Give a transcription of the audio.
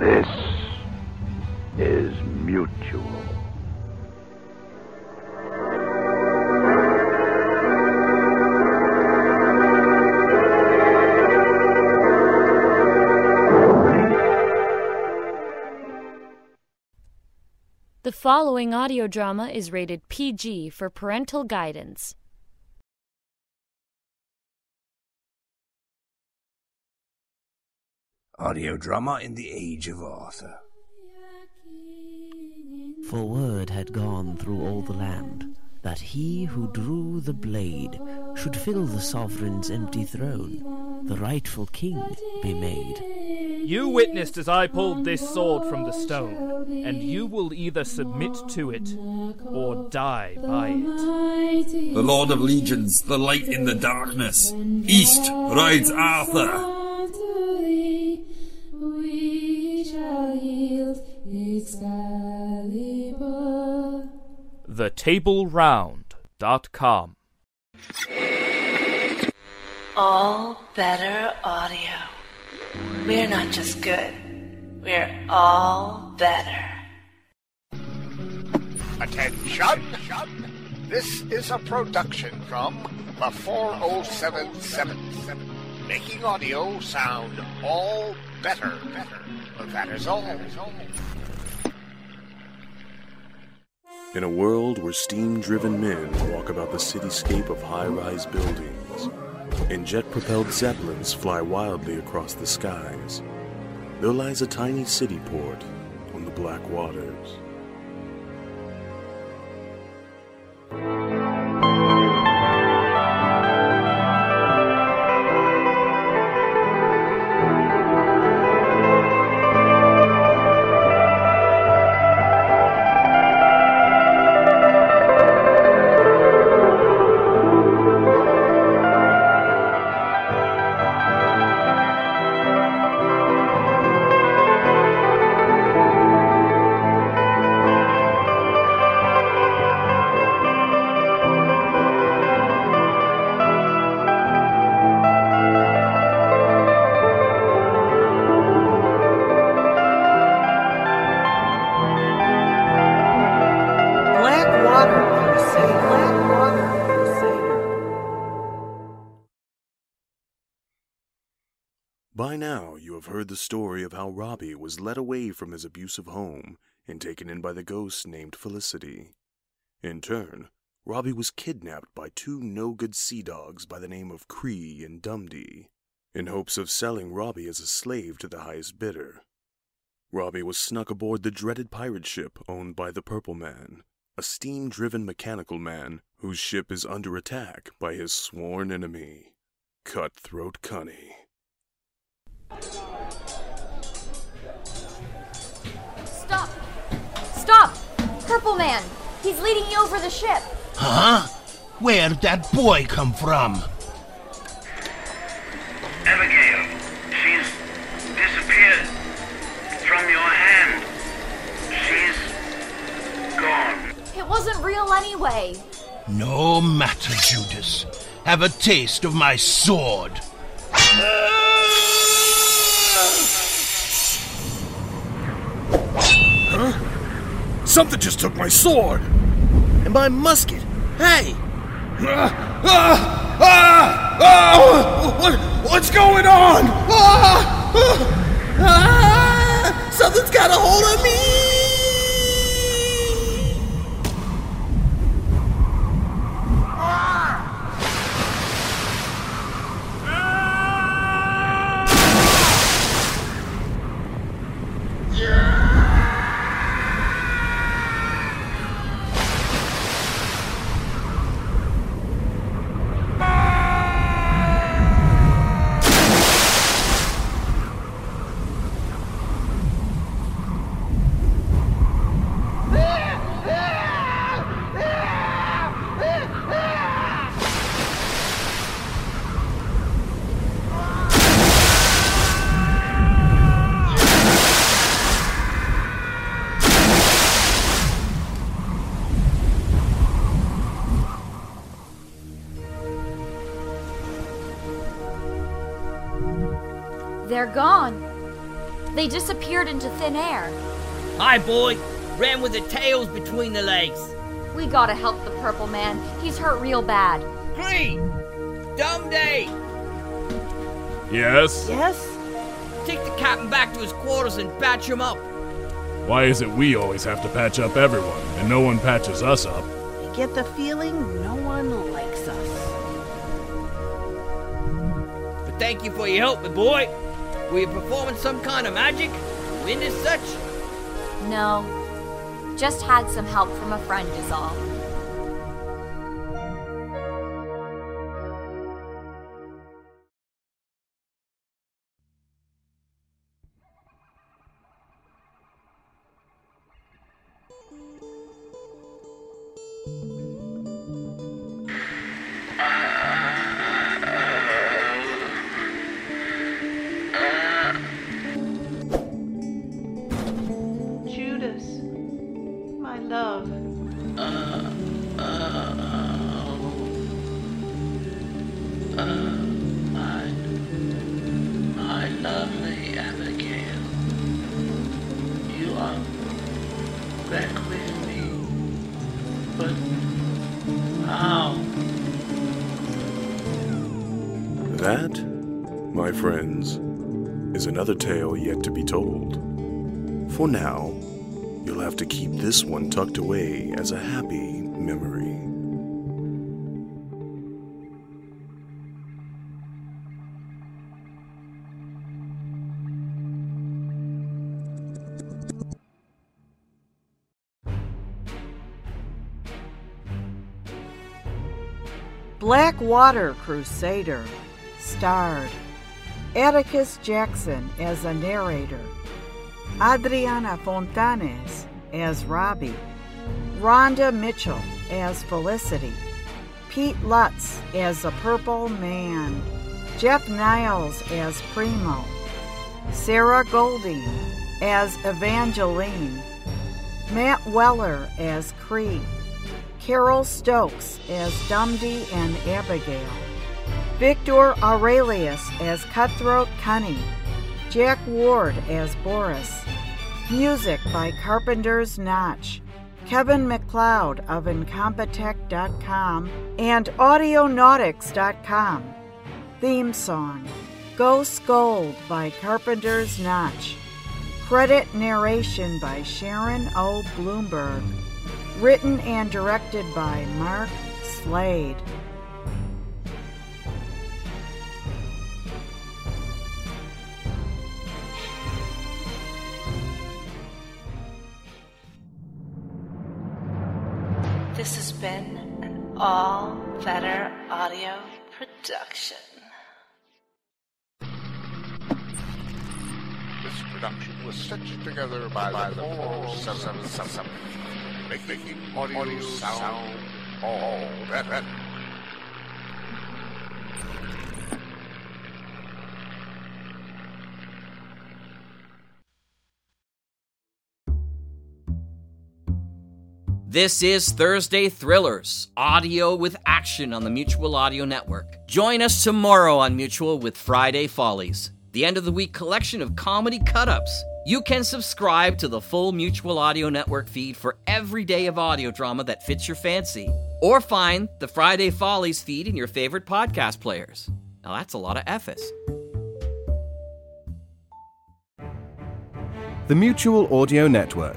This is mutual. The following audio drama is rated PG for parental guidance. Audio drama in the Age of Arthur. For word had gone through all the land that he who drew the blade should fill the sovereign's empty throne, the rightful king be made. You witnessed as I pulled this sword from the stone, and you will either submit to it or die by it. The Lord of Legions, the light in the darkness. East rides Arthur. TheTableRound.com. All better audio. We're not just good, we're all better. Attention! This is a production from the 40777. Making audio sound all better. better. That is all. In a world where steam driven men walk about the cityscape of high rise buildings, and jet propelled zeppelins fly wildly across the skies, there lies a tiny city port on the black waters. By now, you have heard the story of how Robbie was led away from his abusive home and taken in by the ghost named Felicity. In turn, Robbie was kidnapped by two no good sea dogs by the name of Cree and Dundee, in hopes of selling Robbie as a slave to the highest bidder. Robbie was snuck aboard the dreaded pirate ship owned by the Purple Man, a steam driven mechanical man whose ship is under attack by his sworn enemy, Cutthroat Cunny. Stop! Stop! Purple Man! He's leading you over the ship! Huh? Where'd that boy come from? Matter, Have a taste of my sword. Huh? Something just took my sword! And my musket. Hey! Ah! Ah! Ah! ah! What, what's going on? Ah! Ah! Ah! Something's got a hold of me! They're gone. They disappeared into thin air. Hi, boy. Ran with the tails between the legs. We gotta help the purple man. He's hurt real bad. Cree! Dumb day! Yes? Yes? Take the captain back to his quarters and patch him up. Why is it we always have to patch up everyone, and no one patches us up? I get the feeling no one likes us. But thank you for your help, my boy. Were you performing some kind of magic? Wind as such? No. Just had some help from a friend, is all. My love. my, my lovely Abigail, you are back with me, but how? That, my friends, is another tale yet to be told. For now, you'll have to keep this one tucked away as a happy memory. Blackwater Crusader starred Atticus Jackson as a narrator, Adriana Fontanes as Robbie, Rhonda Mitchell as Felicity, Pete Lutz as the Purple Man, Jeff Niles as Primo, Sarah Golding as Evangeline, Matt Weller as Cree, Carol Stokes as Dumdy and Abigail, Victor Aurelius as Cutthroat Cunny, Jack Ward as Boris, music by Carpenter's Notch, Kevin MacLeod of Incompetech.com and Audionautix.com. Theme song Ghost Gold by Carpenter's Notch. Credit narration by Sharon O. Bloomberg. Written and directed by Mark Slade. This has been an all better audio production. This production was stitched together by, by the 477, making audio sound all better. This is Thursday Thrillers, audio with action on the Mutual Audio Network. Join us tomorrow on Mutual with Friday Follies, the end of the week collection of comedy cut ups. You can subscribe to the full Mutual Audio Network feed for every day of audio drama that fits your fancy, or find the Friday Follies feed in your favorite podcast players. Now that's a lot of F's. The Mutual Audio Network.